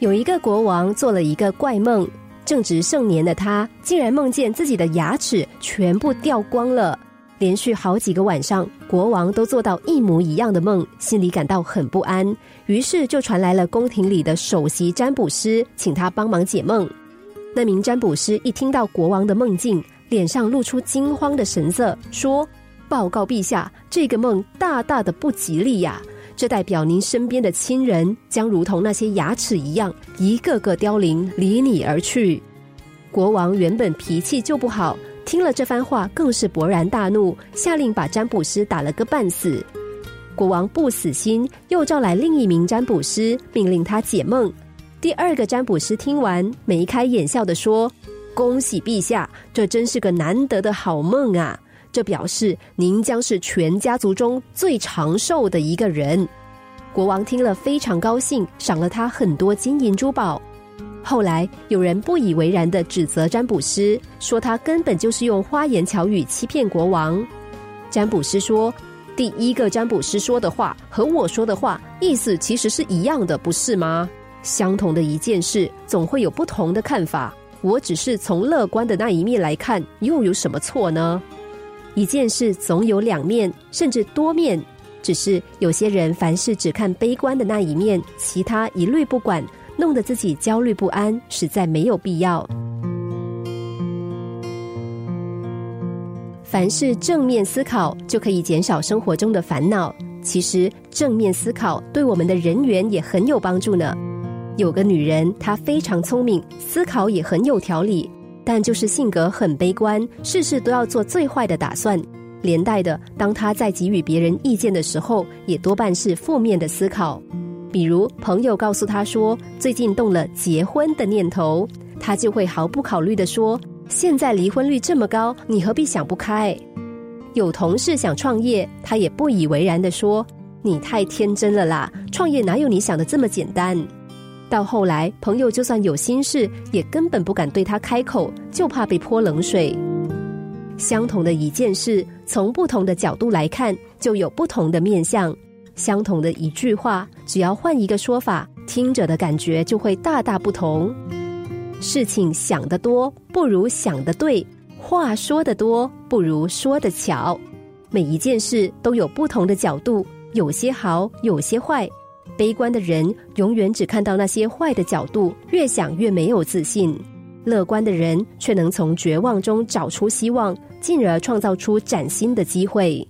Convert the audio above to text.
有一个国王做了一个怪梦，正值盛年的他，竟然梦见自己的牙齿全部掉光了。连续好几个晚上，国王都做到一模一样的梦，心里感到很不安。于是就传来了宫廷里的首席占卜师，请他帮忙解梦。那名占卜师一听到国王的梦境，脸上露出惊慌的神色，说：“报告陛下，这个梦大大的不吉利呀！这代表您身边的亲人将如同那些牙齿一样，一个个凋零，离你而去。”国王原本脾气就不好。听了这番话，更是勃然大怒，下令把占卜师打了个半死。国王不死心，又召来另一名占卜师，命令他解梦。第二个占卜师听完，眉开眼笑的说：“恭喜陛下，这真是个难得的好梦啊！这表示您将是全家族中最长寿的一个人。”国王听了非常高兴，赏了他很多金银珠宝。后来有人不以为然的指责占卜师，说他根本就是用花言巧语欺骗国王。占卜师说：“第一个占卜师说的话和我说的话意思其实是一样的，不是吗？相同的一件事，总会有不同的看法。我只是从乐观的那一面来看，又有什么错呢？一件事总有两面，甚至多面，只是有些人凡事只看悲观的那一面，其他一律不管。”弄得自己焦虑不安，实在没有必要。凡事正面思考，就可以减少生活中的烦恼。其实正面思考对我们的人缘也很有帮助呢。有个女人，她非常聪明，思考也很有条理，但就是性格很悲观，事事都要做最坏的打算。连带的，当他在给予别人意见的时候，也多半是负面的思考。比如朋友告诉他说最近动了结婚的念头，他就会毫不考虑的说：“现在离婚率这么高，你何必想不开？”有同事想创业，他也不以为然的说：“你太天真了啦，创业哪有你想的这么简单？”到后来，朋友就算有心事，也根本不敢对他开口，就怕被泼冷水。相同的一件事，从不同的角度来看，就有不同的面相。相同的一句话，只要换一个说法，听者的感觉就会大大不同。事情想得多，不如想得对；话说得多，不如说得巧。每一件事都有不同的角度，有些好，有些坏。悲观的人永远只看到那些坏的角度，越想越没有自信；乐观的人却能从绝望中找出希望，进而创造出崭新的机会。